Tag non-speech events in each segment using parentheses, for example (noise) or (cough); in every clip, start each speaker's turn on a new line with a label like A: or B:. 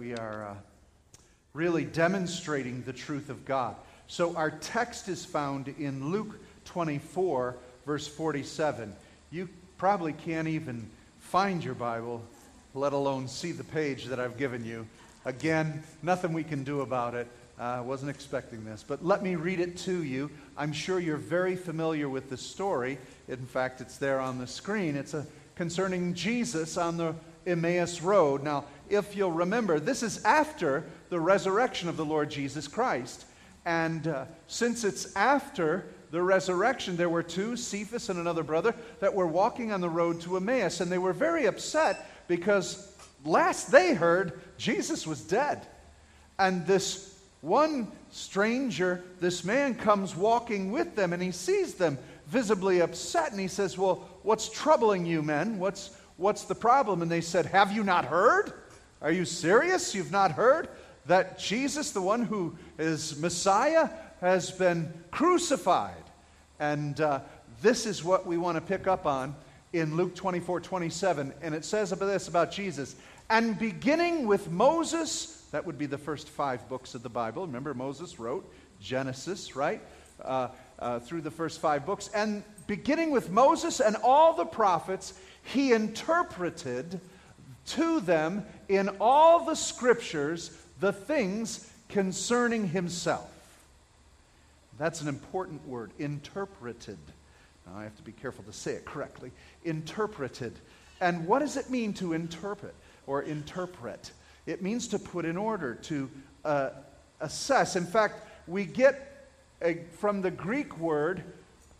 A: We are uh, really demonstrating the truth of God. So our text is found in Luke 24, verse 47. You probably can't even find your Bible, let alone see the page that I've given you. Again, nothing we can do about it. I uh, wasn't expecting this, but let me read it to you. I'm sure you're very familiar with the story. In fact, it's there on the screen. It's a, concerning Jesus on the Emmaus Road. Now, if you'll remember, this is after the resurrection of the Lord Jesus Christ. And uh, since it's after the resurrection, there were two, Cephas and another brother, that were walking on the road to Emmaus. And they were very upset because last they heard, Jesus was dead. And this one stranger, this man comes walking with them and he sees them visibly upset and he says, Well, what's troubling you, men? What's, what's the problem? And they said, Have you not heard? Are you serious? You've not heard that Jesus, the one who is Messiah, has been crucified? And uh, this is what we want to pick up on in Luke 24 27. And it says about this about Jesus. And beginning with Moses, that would be the first five books of the Bible. Remember, Moses wrote Genesis, right? Uh, uh, through the first five books. And beginning with Moses and all the prophets, he interpreted to them in all the scriptures the things concerning himself. That's an important word, interpreted. Now, I have to be careful to say it correctly. Interpreted. And what does it mean to interpret or interpret? It means to put in order, to uh, assess. In fact, we get a, from the Greek word,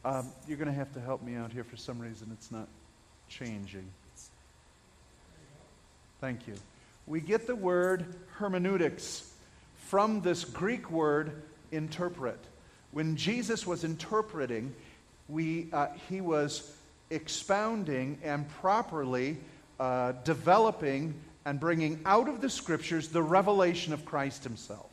A: um, you're going to have to help me out here for some reason, it's not changing. Thank you. We get the word hermeneutics from this Greek word interpret. When Jesus was interpreting, we, uh, he was expounding and properly uh, developing and bringing out of the scriptures the revelation of Christ himself.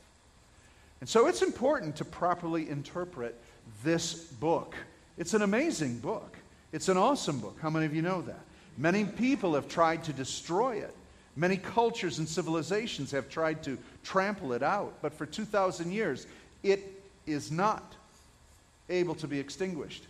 A: And so it's important to properly interpret this book. It's an amazing book. It's an awesome book. How many of you know that? Many people have tried to destroy it. Many cultures and civilizations have tried to trample it out. But for 2,000 years, it is not able to be extinguished.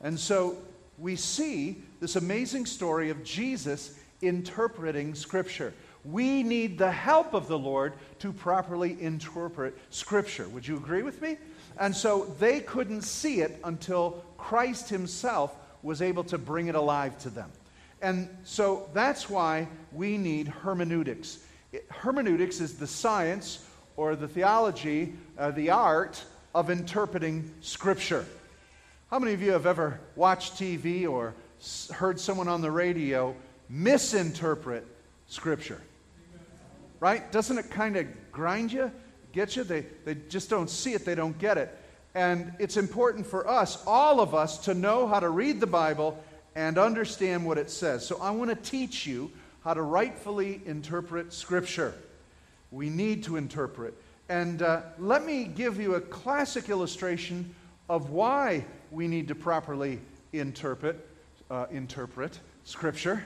A: And so we see this amazing story of Jesus interpreting Scripture. We need the help of the Lord to properly interpret Scripture. Would you agree with me? And so they couldn't see it until Christ Himself was able to bring it alive to them. And so that's why we need hermeneutics. Hermeneutics is the science or the theology, uh, the art of interpreting Scripture. How many of you have ever watched TV or heard someone on the radio misinterpret Scripture? Right? Doesn't it kind of grind you, get you? They, they just don't see it, they don't get it. And it's important for us, all of us, to know how to read the Bible and understand what it says. So I want to teach you how to rightfully interpret Scripture. We need to interpret. And uh, let me give you a classic illustration of why we need to properly interpret, uh, interpret Scripture.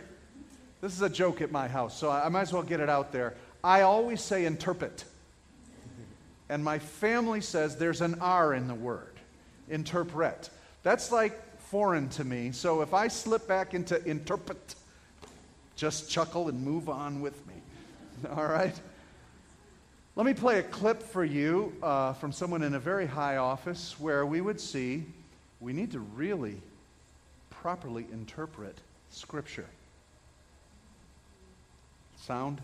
A: This is a joke at my house, so I might as well get it out there. I always say interpret. And my family says there's an R in the word, interpret. That's like foreign to me. So if I slip back into interpret, just chuckle and move on with me. (laughs) All right? Let me play a clip for you uh, from someone in a very high office where we would see we need to really properly interpret Scripture. Sound?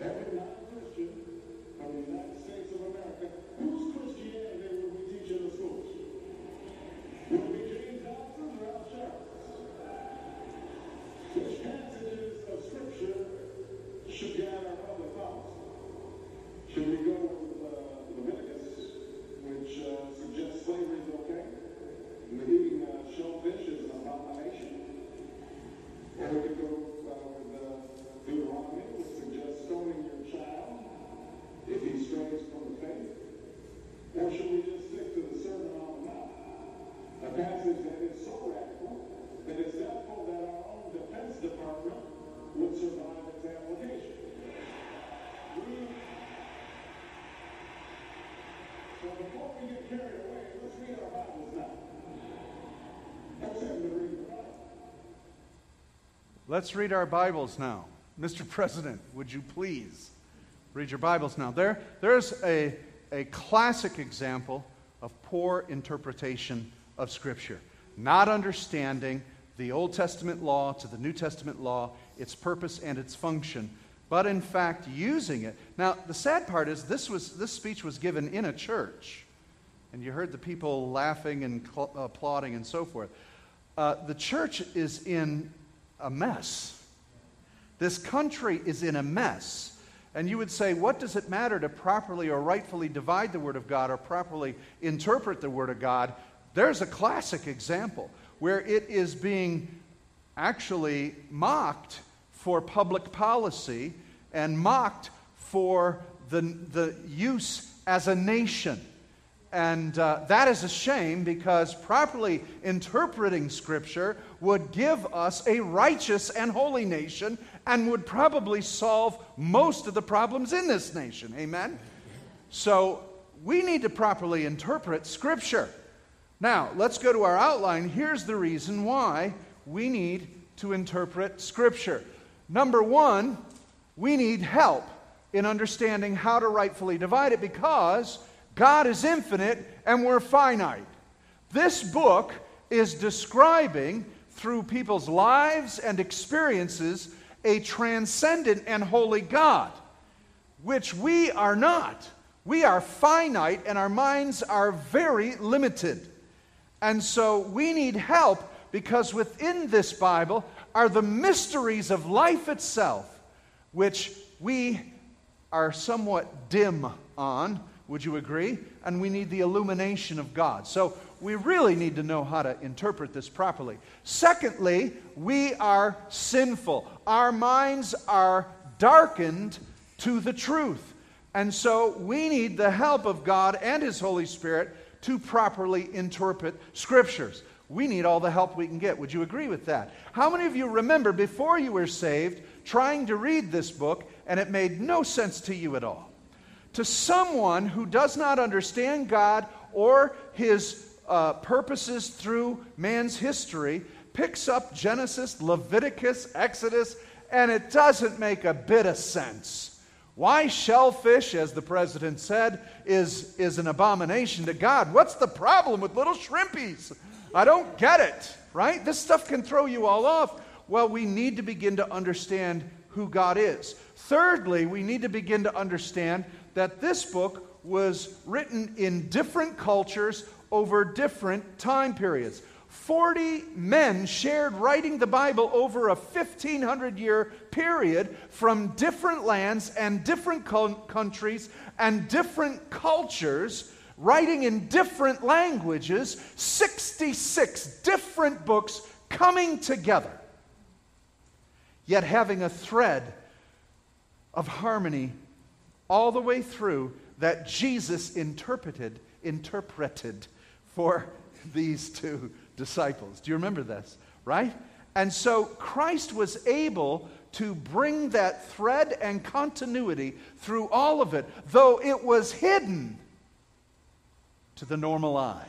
A: That would be Let's read our Bibles now. Mr. President, would you please read your Bibles now? There, there's a, a classic example of poor interpretation of Scripture. Not understanding the Old Testament law to the New Testament law, its purpose and its function, but in fact using it. Now, the sad part is this, was, this speech was given in a church, and you heard the people laughing and cl- applauding and so forth. Uh, the church is in a mess. This country is in a mess. And you would say, what does it matter to properly or rightfully divide the Word of God or properly interpret the Word of God? There's a classic example where it is being actually mocked for public policy and mocked for the, the use as a nation. And uh, that is a shame because properly interpreting Scripture would give us a righteous and holy nation and would probably solve most of the problems in this nation. Amen? So we need to properly interpret Scripture. Now, let's go to our outline. Here's the reason why we need to interpret Scripture. Number one, we need help in understanding how to rightfully divide it because God is infinite and we're finite. This book is describing, through people's lives and experiences, a transcendent and holy God, which we are not. We are finite and our minds are very limited. And so we need help because within this Bible are the mysteries of life itself, which we are somewhat dim on would you agree? And we need the illumination of God. So we really need to know how to interpret this properly. Secondly, we are sinful. Our minds are darkened to the truth. And so we need the help of God and His Holy Spirit to properly interpret scriptures. We need all the help we can get. Would you agree with that? How many of you remember before you were saved trying to read this book and it made no sense to you at all? To someone who does not understand God or his uh, purposes through man's history, picks up Genesis, Leviticus, Exodus, and it doesn't make a bit of sense. Why shellfish, as the president said, is, is an abomination to God? What's the problem with little shrimpies? I don't get it, right? This stuff can throw you all off. Well, we need to begin to understand who God is. Thirdly, we need to begin to understand that this book was written in different cultures over different time periods. 40 men shared writing the Bible over a 1500 year period from different lands and different countries and different cultures, writing in different languages, 66 different books coming together, yet having a thread of harmony all the way through that Jesus interpreted interpreted for (laughs) these two disciples. Do you remember this? Right? And so Christ was able to bring that thread and continuity through all of it, though it was hidden to the normal eye.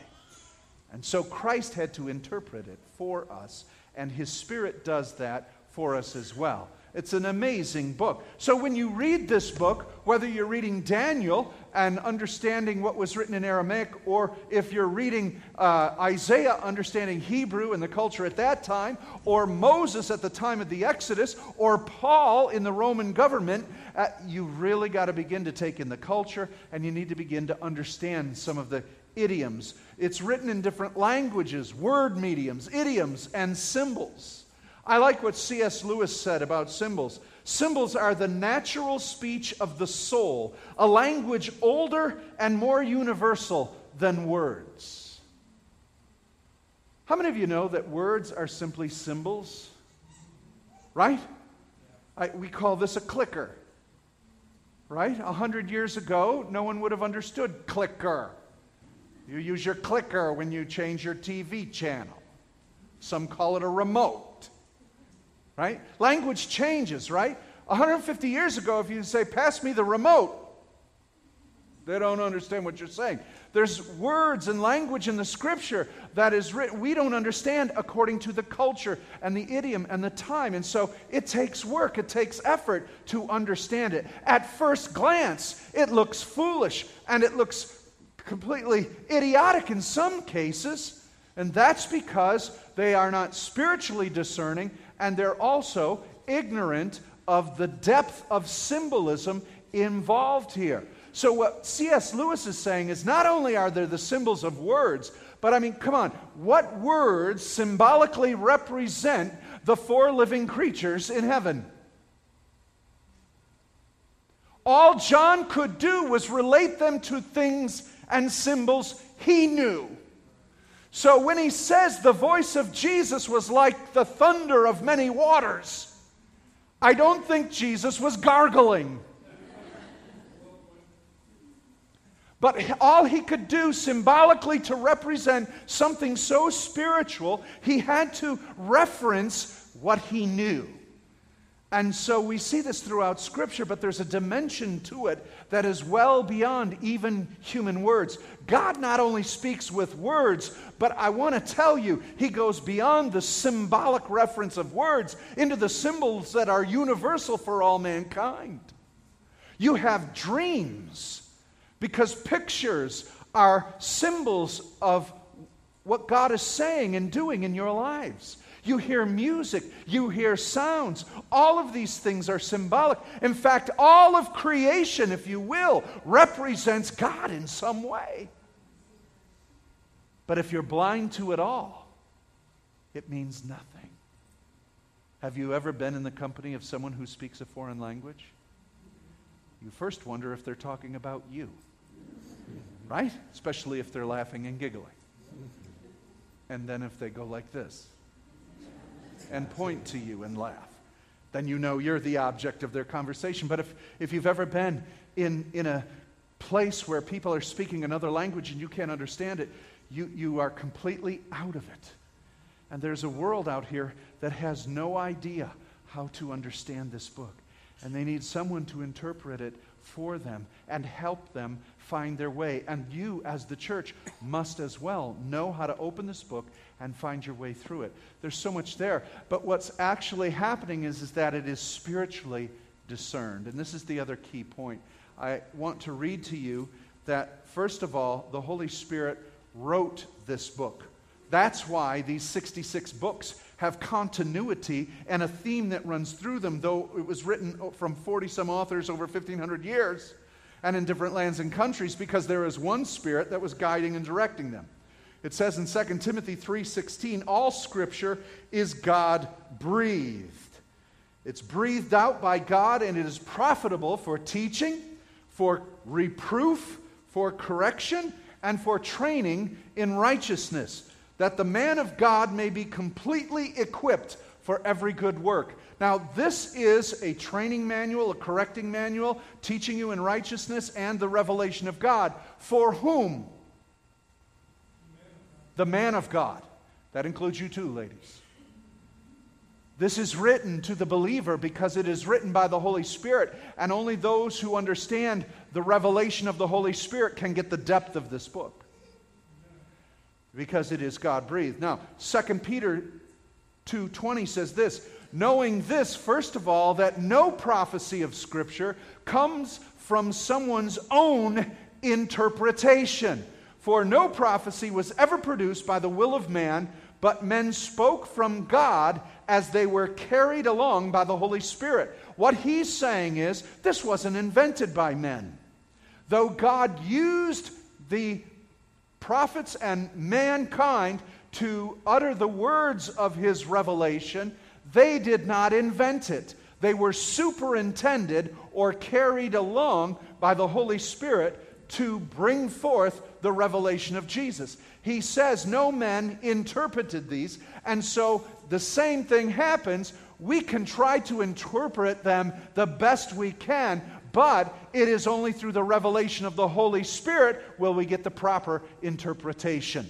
A: And so Christ had to interpret it for us, and his Spirit does that for us as well. It's an amazing book. So when you read this book, whether you're reading Daniel and understanding what was written in Aramaic, or if you're reading uh, Isaiah, understanding Hebrew and the culture at that time, or Moses at the time of the Exodus, or Paul in the Roman government, uh, you really got to begin to take in the culture and you need to begin to understand some of the idioms. It's written in different languages, word mediums, idioms, and symbols. I like what C.S. Lewis said about symbols. Symbols are the natural speech of the soul, a language older and more universal than words. How many of you know that words are simply symbols? Right? I, we call this a clicker. Right? A hundred years ago, no one would have understood clicker. You use your clicker when you change your TV channel. Some call it a remote right? Language changes, right? 150 years ago, if you say, pass me the remote, They don't understand what you're saying. There's words and language in the scripture that is written we don't understand according to the culture and the idiom and the time. And so it takes work, it takes effort to understand it. At first glance, it looks foolish and it looks completely idiotic in some cases. And that's because they are not spiritually discerning and they're also ignorant of the depth of symbolism involved here. So, what C.S. Lewis is saying is not only are there the symbols of words, but I mean, come on, what words symbolically represent the four living creatures in heaven? All John could do was relate them to things and symbols he knew. So when he says the voice of Jesus was like the thunder of many waters, I don't think Jesus was gargling. But all he could do symbolically to represent something so spiritual, he had to reference what he knew. And so we see this throughout Scripture, but there's a dimension to it that is well beyond even human words. God not only speaks with words, but I want to tell you, He goes beyond the symbolic reference of words into the symbols that are universal for all mankind. You have dreams because pictures are symbols of what God is saying and doing in your lives. You hear music, you hear sounds. All of these things are symbolic. In fact, all of creation, if you will, represents God in some way. But if you're blind to it all, it means nothing. Have you ever been in the company of someone who speaks a foreign language? You first wonder if they're talking about you right? Especially if they're laughing and giggling. And then if they go like this and point to you and laugh, then you know you're the object of their conversation. But if, if you've ever been in, in a place where people are speaking another language and you can't understand it, you, you are completely out of it. And there's a world out here that has no idea how to understand this book. And they need someone to interpret it for them and help them find their way. And you, as the church, must as well know how to open this book and find your way through it. There's so much there. But what's actually happening is, is that it is spiritually discerned. And this is the other key point. I want to read to you that, first of all, the Holy Spirit wrote this book. That's why these 66 books have continuity and a theme that runs through them, though it was written from 40 some authors over 1,500 years and in different lands and countries because there is one spirit that was guiding and directing them. It says in 2 Timothy 3:16, all scripture is God breathed. It's breathed out by God and it is profitable for teaching, for reproof, for correction, and for training in righteousness, that the man of God may be completely equipped for every good work. Now, this is a training manual, a correcting manual, teaching you in righteousness and the revelation of God. For whom? The man of God. That includes you too, ladies. This is written to the believer because it is written by the Holy Spirit, and only those who understand the revelation of the Holy Spirit can get the depth of this book because it is God breathed. Now, 2 Peter 2:20 says this, knowing this, first of all, that no prophecy of Scripture comes from someone's own interpretation. For no prophecy was ever produced by the will of man, but men spoke from God as they were carried along by the Holy Spirit. What he's saying is, this wasn't invented by men. Though God used the prophets and mankind to utter the words of his revelation, they did not invent it. They were superintended or carried along by the Holy Spirit to bring forth the revelation of Jesus. He says no men interpreted these, and so the same thing happens. We can try to interpret them the best we can, but it is only through the revelation of the Holy Spirit will we get the proper interpretation.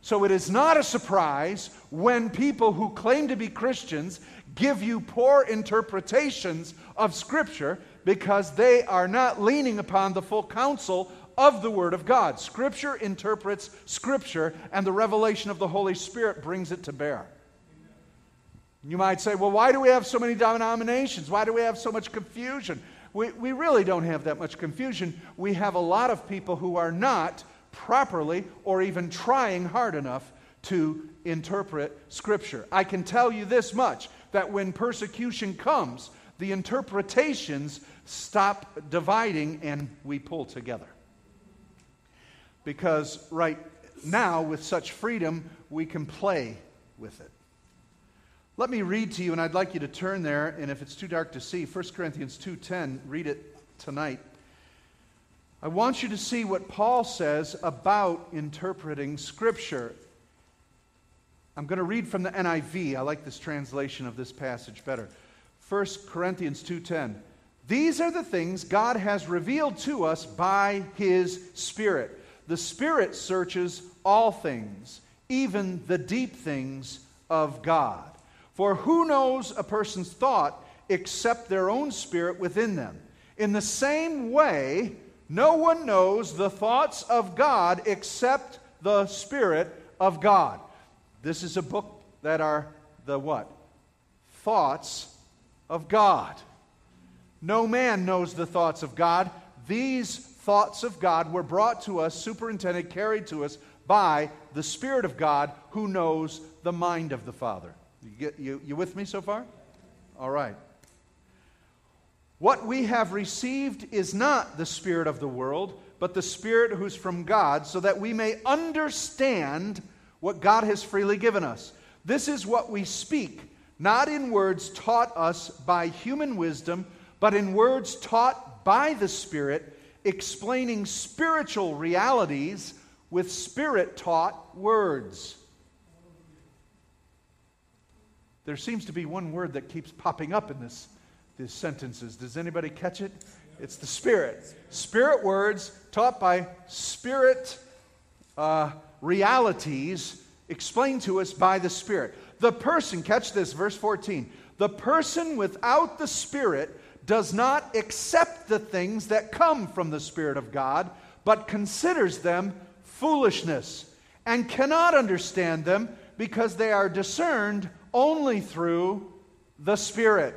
A: So it is not a surprise when people who claim to be Christians give you poor interpretations of Scripture because they are not leaning upon the full counsel of the Word of God. Scripture interprets Scripture, and the revelation of the Holy Spirit brings it to bear. You might say, well, why do we have so many denominations? Why do we have so much confusion? We, we really don't have that much confusion. We have a lot of people who are not properly or even trying hard enough to interpret Scripture. I can tell you this much that when persecution comes, the interpretations stop dividing and we pull together. Because right now, with such freedom, we can play with it. Let me read to you, and I'd like you to turn there, and if it's too dark to see, 1 Corinthians 2.10, read it tonight. I want you to see what Paul says about interpreting Scripture. I'm going to read from the NIV. I like this translation of this passage better. 1 Corinthians 2:10. These are the things God has revealed to us by his Spirit. The Spirit searches all things, even the deep things of God. For who knows a person's thought except their own spirit within them? In the same way, no one knows the thoughts of God except the Spirit of God. This is a book that are the what? Thoughts of God. No man knows the thoughts of God. These thoughts of God were brought to us, superintended, carried to us by the Spirit of God who knows the mind of the Father. You, get, you, you with me so far? All right. What we have received is not the Spirit of the world, but the Spirit who's from God, so that we may understand what God has freely given us. This is what we speak, not in words taught us by human wisdom, but in words taught by the Spirit, explaining spiritual realities with Spirit taught words. There seems to be one word that keeps popping up in this, these sentences. Does anybody catch it? It's the Spirit. Spirit words taught by Spirit uh, realities explained to us by the Spirit. The person, catch this, verse 14. The person without the Spirit does not accept the things that come from the Spirit of God, but considers them foolishness and cannot understand them because they are discerned only through the Spirit.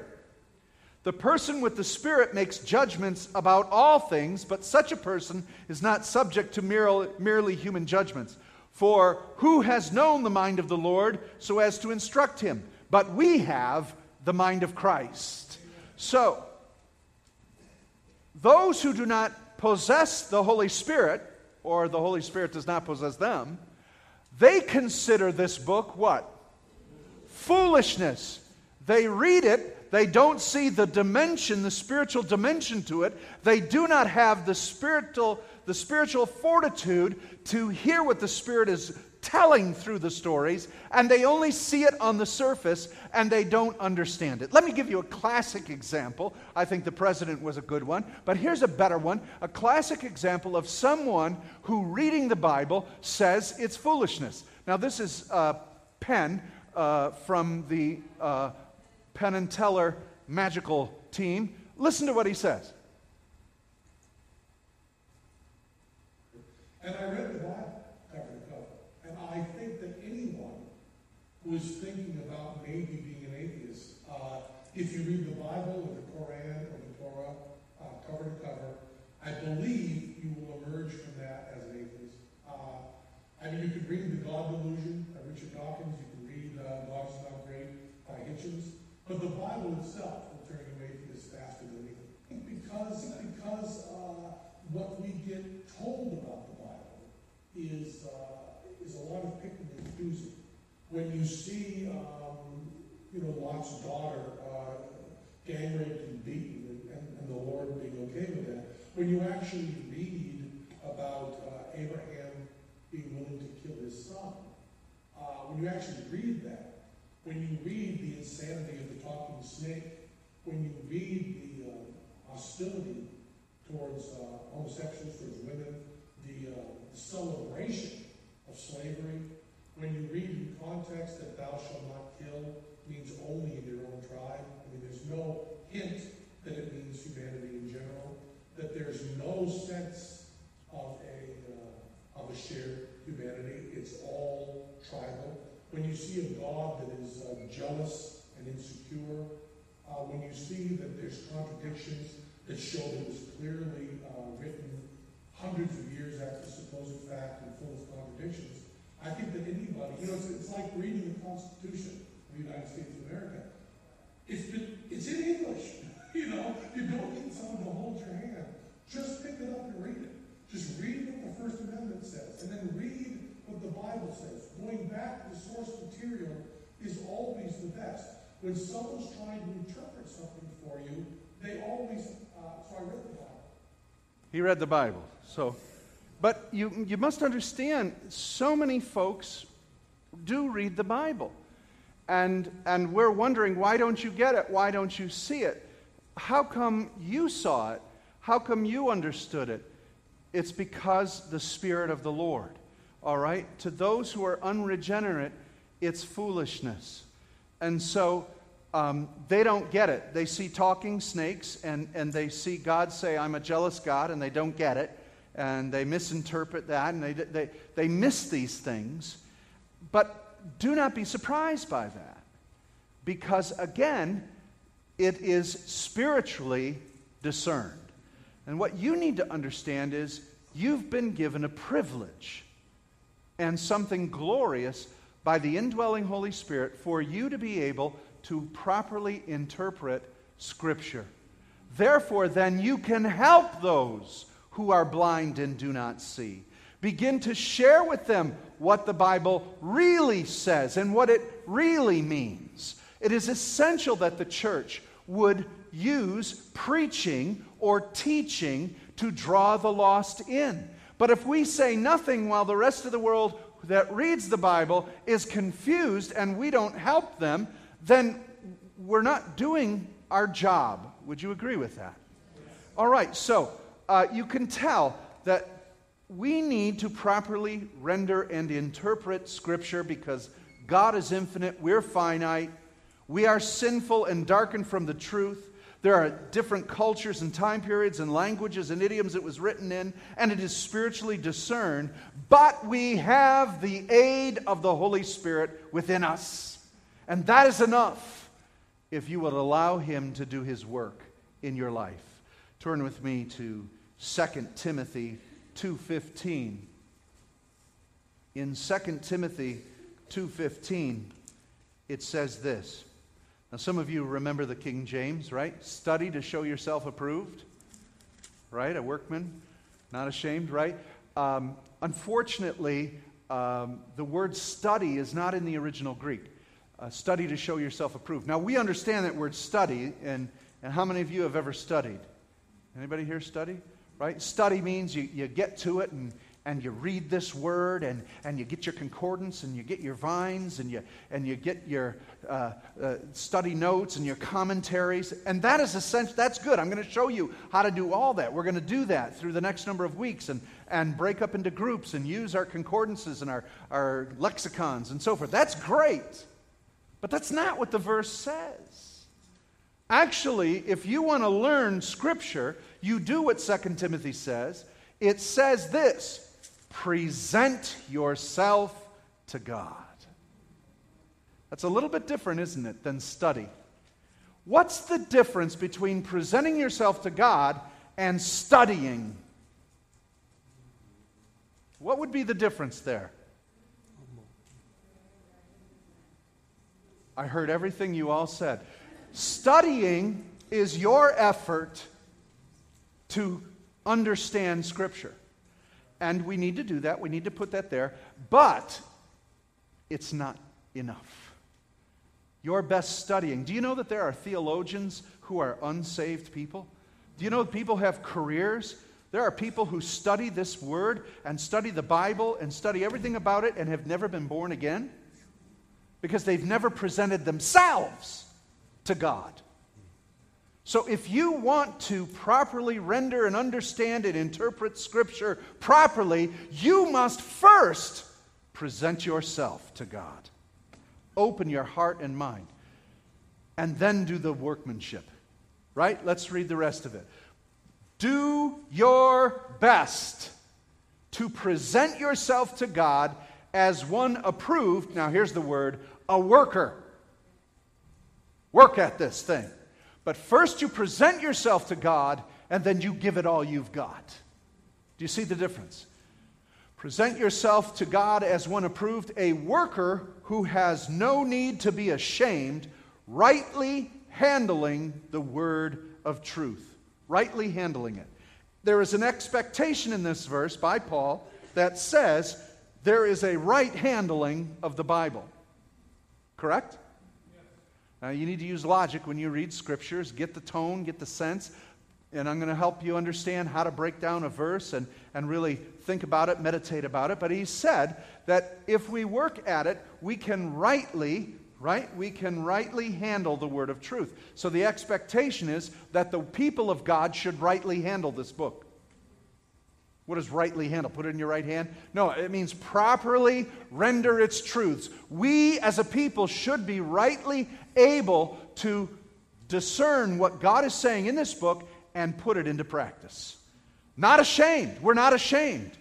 A: The person with the Spirit makes judgments about all things, but such a person is not subject to merely human judgments. For who has known the mind of the Lord so as to instruct him? But we have the mind of Christ. So, those who do not possess the Holy Spirit, or the Holy Spirit does not possess them, they consider this book what? Foolishness. They read it, they don't see the dimension, the spiritual dimension to it. They do not have the spiritual the spiritual fortitude to hear what the Spirit is telling through the stories, and they only see it on the surface and they don't understand it. Let me give you a classic example. I think the president was a good one, but here's a better one a classic example of someone who, reading the Bible, says it's foolishness. Now, this is uh, Penn uh, from the uh, Penn and Teller magical team. Listen to what he says.
B: And I read the Bible cover to cover. And I think that anyone who is thinking about maybe being an atheist, uh, if you read the Bible or the Koran or the Torah uh, cover to cover, I believe you will emerge from that as an atheist. Uh, I mean, you could read The God Delusion by Richard Dawkins. You uh, Not Great by Hitchens. But the Bible itself will turn you atheist faster than anything. Because, because uh, what we get told about the Bible is, uh, is a lot of picking and choosing. When you see, um, you know, Lot's daughter uh, gang raped and beaten, and, and, and, the Lord being okay with that, when you actually read about uh, Abraham being willing to kill his son, uh, when you actually read that, when you read the insanity of the talking snake, when you read the uh, hostility towards uh, homosexuals, towards women, the uh, celebration of slavery. When you read in context that thou shalt not kill means only in your own tribe. I mean, there's no hint that it means humanity in general. That there's no sense of a, uh, of a shared humanity. It's all tribal. When you see a God that is uh, jealous and insecure, uh, when you see that there's contradictions that show that it was clearly uh, written hundreds of years after supposed fact and full of contradictions, I think that anybody, you know, it's, it's like reading the Constitution of the United States of America. It's, been, it's in English. (laughs) You know, you don't need someone to hold your hand. Just pick it up and read it. Just read what the First Amendment says, and then read what the Bible says. Going back to the source material is always the best. When someone's trying to interpret something for you, they always. Uh, so I read the Bible.
A: He read the Bible. So, but you you must understand. So many folks do read the Bible, and and we're wondering why don't you get it? Why don't you see it? How come you saw it? How come you understood it? It's because the Spirit of the Lord. All right? To those who are unregenerate, it's foolishness. And so um, they don't get it. They see talking snakes and, and they see God say, I'm a jealous God, and they don't get it. And they misinterpret that and they, they, they miss these things. But do not be surprised by that. Because again, it is spiritually discerned. And what you need to understand is you've been given a privilege and something glorious by the indwelling Holy Spirit for you to be able to properly interpret Scripture. Therefore, then, you can help those who are blind and do not see. Begin to share with them what the Bible really says and what it really means. It is essential that the church would use preaching or teaching to draw the lost in. But if we say nothing while the rest of the world that reads the Bible is confused and we don't help them, then we're not doing our job. Would you agree with that? All right, so uh, you can tell that we need to properly render and interpret Scripture because God is infinite, we're finite, we are sinful and darkened from the truth. There are different cultures and time periods and languages and idioms it was written in, and it is spiritually discerned. But we have the aid of the Holy Spirit within us. And that is enough if you will allow Him to do His work in your life. Turn with me to 2 Timothy 2:15. In 2 Timothy 2:15 it says this. Now, some of you remember the King James, right? Study to show yourself approved, right? A workman, not ashamed, right? Um, unfortunately, um, the word study is not in the original Greek. Uh, study to show yourself approved. Now, we understand that word study, and, and how many of you have ever studied? Anybody here study? Right? Study means you, you get to it and, and you read this word and, and you get your concordance and you get your Vine's and you, and you get your uh, uh, study notes and your commentaries. And that is essential. That's good. I'm going to show you how to do all that. We're going to do that through the next number of weeks and, and break up into groups and use our concordances and our, our lexicons and so forth. That's great. But that's not what the verse says. Actually, if you want to learn Scripture, you do what 2 Timothy says. It says this present yourself to God. That's a little bit different, isn't it, than study? What's the difference between presenting yourself to God and studying? What would be the difference there? I heard everything you all said. Studying is your effort to understand Scripture. And we need to do that. We need to put that there. But it's not enough. Your best studying. Do you know that there are theologians who are unsaved people? Do you know that people have careers? There are people who study this word and study the Bible and study everything about it and have never been born again because they've never presented themselves to God. So, if you want to properly render and understand and interpret Scripture properly, you must first present yourself to God. Open your heart and mind, and then do the workmanship. Right? Let's read the rest of it. Do your best to present yourself to God as one approved, now here's the word, a worker. Work at this thing. But first you present yourself to God and then you give it all you've got. Do you see the difference? Present yourself to God as one approved, a worker who has no need to be ashamed, rightly handling the word of truth. Rightly handling it. There is an expectation in this verse by Paul that says there is a right handling of the Bible. Correct? Now, you need to use logic when you read scriptures, get the tone, get the sense, and I'm going to help you understand how to break down a verse and, and really think about it, meditate about it. But he said that if we work at it, we can rightly, right? We can rightly handle the word of truth. So the expectation is that the people of God should rightly handle this book. What does rightly handle? Put it in your right hand? No, it means properly render its truths. We as a people should be rightly able to discern what God is saying in this book and put it into practice. Not ashamed. We're not ashamed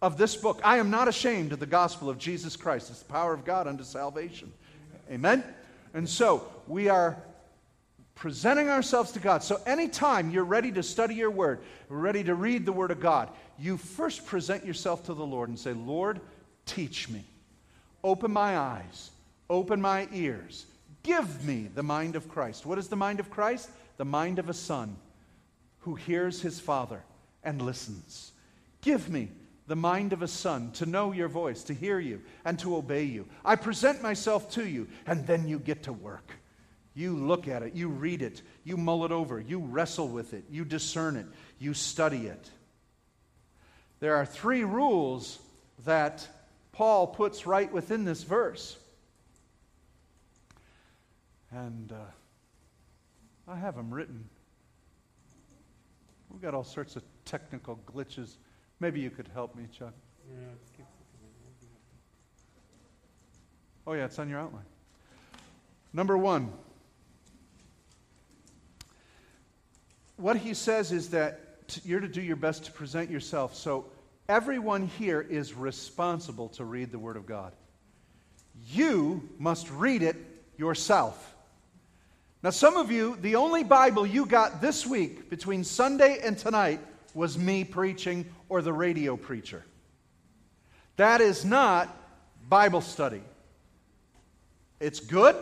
A: of this book. I am not ashamed of the gospel of Jesus Christ. It's the power of God unto salvation. Amen? And so we are presenting ourselves to God. So anytime you're ready to study your word, ready to read the word of God, you first present yourself to the Lord and say, Lord, teach me. Open my eyes. Open my ears. Give me the mind of Christ. What is the mind of Christ? The mind of a son who hears his father and listens. Give me the mind of a son to know your voice, to hear you, and to obey you. I present myself to you, and then you get to work. You look at it, you read it, you mull it over, you wrestle with it, you discern it, you study it. There are three rules that Paul puts right within this verse. And uh, I have them written We've got all sorts of technical glitches. Maybe you could help me, Chuck. Oh, yeah, it's on your outline. Number one, what he says is that you're to do your best to present yourself. So everyone here is responsible to read the Word of God. You must read it yourself. Now, some of you, the only Bible you got this week between Sunday and tonight was me preaching or the radio preacher. That is not Bible study. It's good.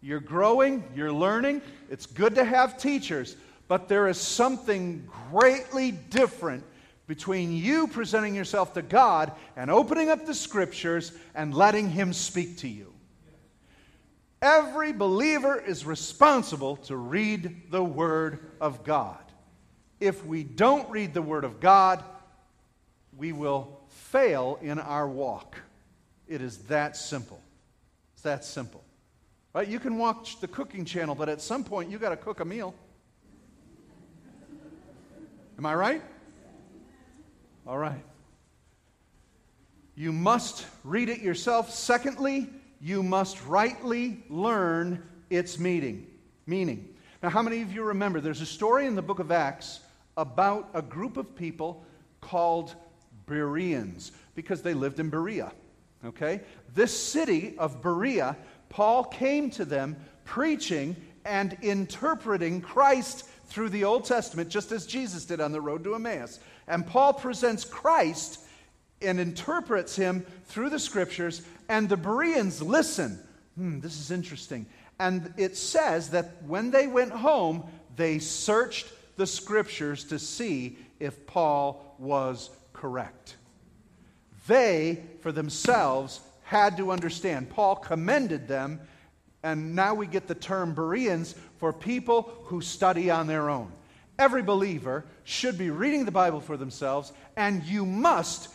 A: You're growing, you're learning. It's good to have teachers, but there is something greatly different between you presenting yourself to God and opening up the scriptures and letting Him speak to you. Every believer is responsible to read the Word of God. If we don't read the Word of God, we will fail in our walk. It is that simple. It's that simple. Right? You can watch the cooking channel, but at some point you got to cook a meal. Am I right? All right. You must read it yourself. Secondly, you must rightly learn its meaning. Meaning. Now, how many of you remember there's a story in the book of Acts about a group of people called Bereans because they lived in Berea. Okay? This city of Berea, Paul came to them preaching and interpreting Christ through the Old Testament, just as Jesus did on the road to Emmaus. And Paul presents Christ and interprets him through the scriptures, and the Bereans listen. Hmm, this is interesting. And it says that when they went home, they searched the scriptures to see if Paul was correct. They, for themselves, had to understand. Paul commended them, and now we get the term Bereans for people who study on their own. Every believer should be reading the Bible for themselves, and you must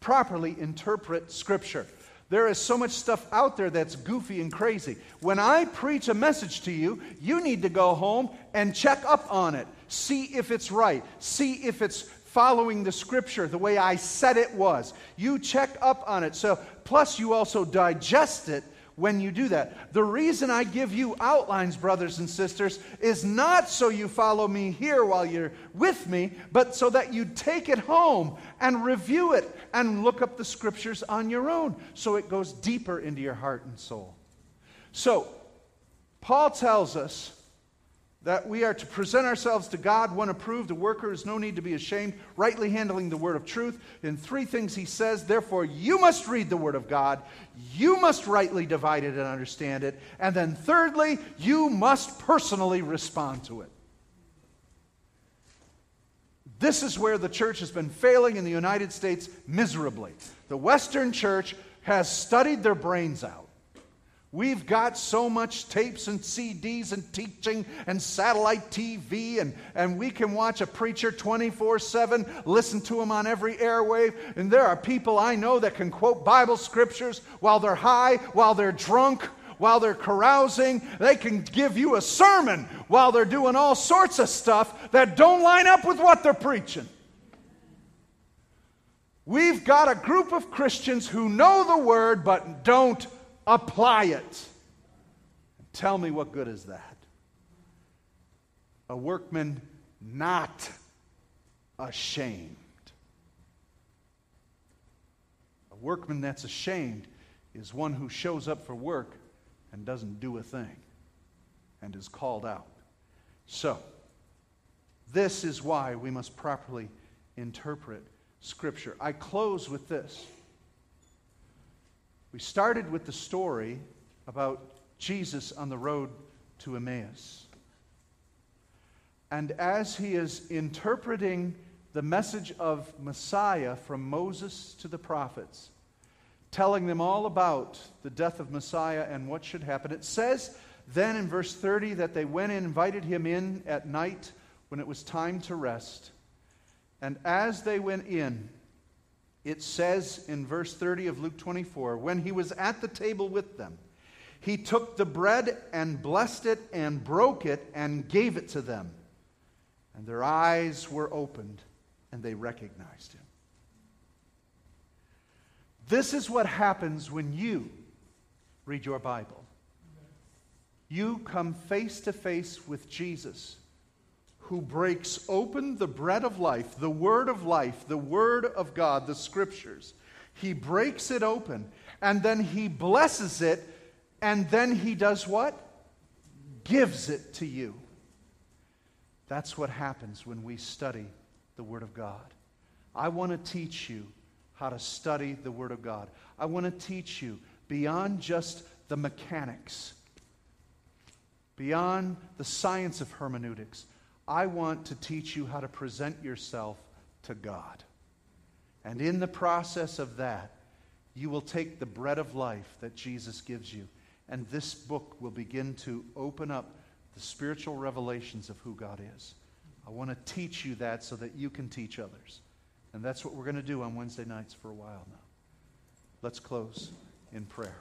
A: properly interpret Scripture. There is so much stuff out there that's goofy and crazy. When I preach a message to you, you need to go home and check up on it. See if it's right. See if it's following the scripture the way I said it was. You check up on it. So plus you also digest it when you do that. The reason I give you outlines, brothers and sisters, is not so you follow me here while you're with me, but so that you take it home and review it and look up the scriptures on your own so it goes deeper into your heart and soul. So, Paul tells us that we are to present ourselves to God, one approved, a worker is no need to be ashamed, rightly handling the word of truth. In three things he says, therefore, you must read the word of God, you must rightly divide it and understand it, and then thirdly, you must personally respond to it. This is where the church has been failing in the United States miserably. The Western church has studied their brains out. We've got so much tapes and CDs and teaching and satellite TV, and, and we can watch a preacher 24 7, listen to him on every airwave. And there are people I know that can quote Bible scriptures while they're high, while they're drunk, while they're carousing. They can give you a sermon while they're doing all sorts of stuff that don't line up with what they're preaching. We've got a group of Christians who know the word but don't apply it. Tell me what good is that? A workman not ashamed. A workman that's ashamed is one who shows up for work and doesn't do a thing and is called out. So, this is why we must properly interpret Scripture. I close with this. We started with the story about Jesus on the road to Emmaus. And as he is interpreting the message of Messiah from Moses to the prophets, telling them all about the death of Messiah and what should happen, it says then in verse 30 that they went and invited him in at night when it was time to rest. And as they went in, it says in verse 30 of Luke 24 when he was at the table with them, he took the bread and blessed it and broke it and gave it to them. And their eyes were opened and they recognized him. This is what happens when you read your Bible. You come face to face with Jesus who breaks open the bread of life, the word of life, the word of God, the scriptures. He breaks it open and then he blesses it and then he does what? Gives it to you. That's what happens when we study the Word of God. I want to teach you how to study the Word of God. I want to teach you beyond just the mechanics, beyond the science of hermeneutics. I want to teach you how to present yourself to God. And in the process of that, you will take the bread of life that Jesus gives you, and this book will begin to open up the spiritual revelations of who God is. I want to teach you that so that you can teach others. And that's what we're going to do on Wednesday nights for a while now. Let's close in prayer.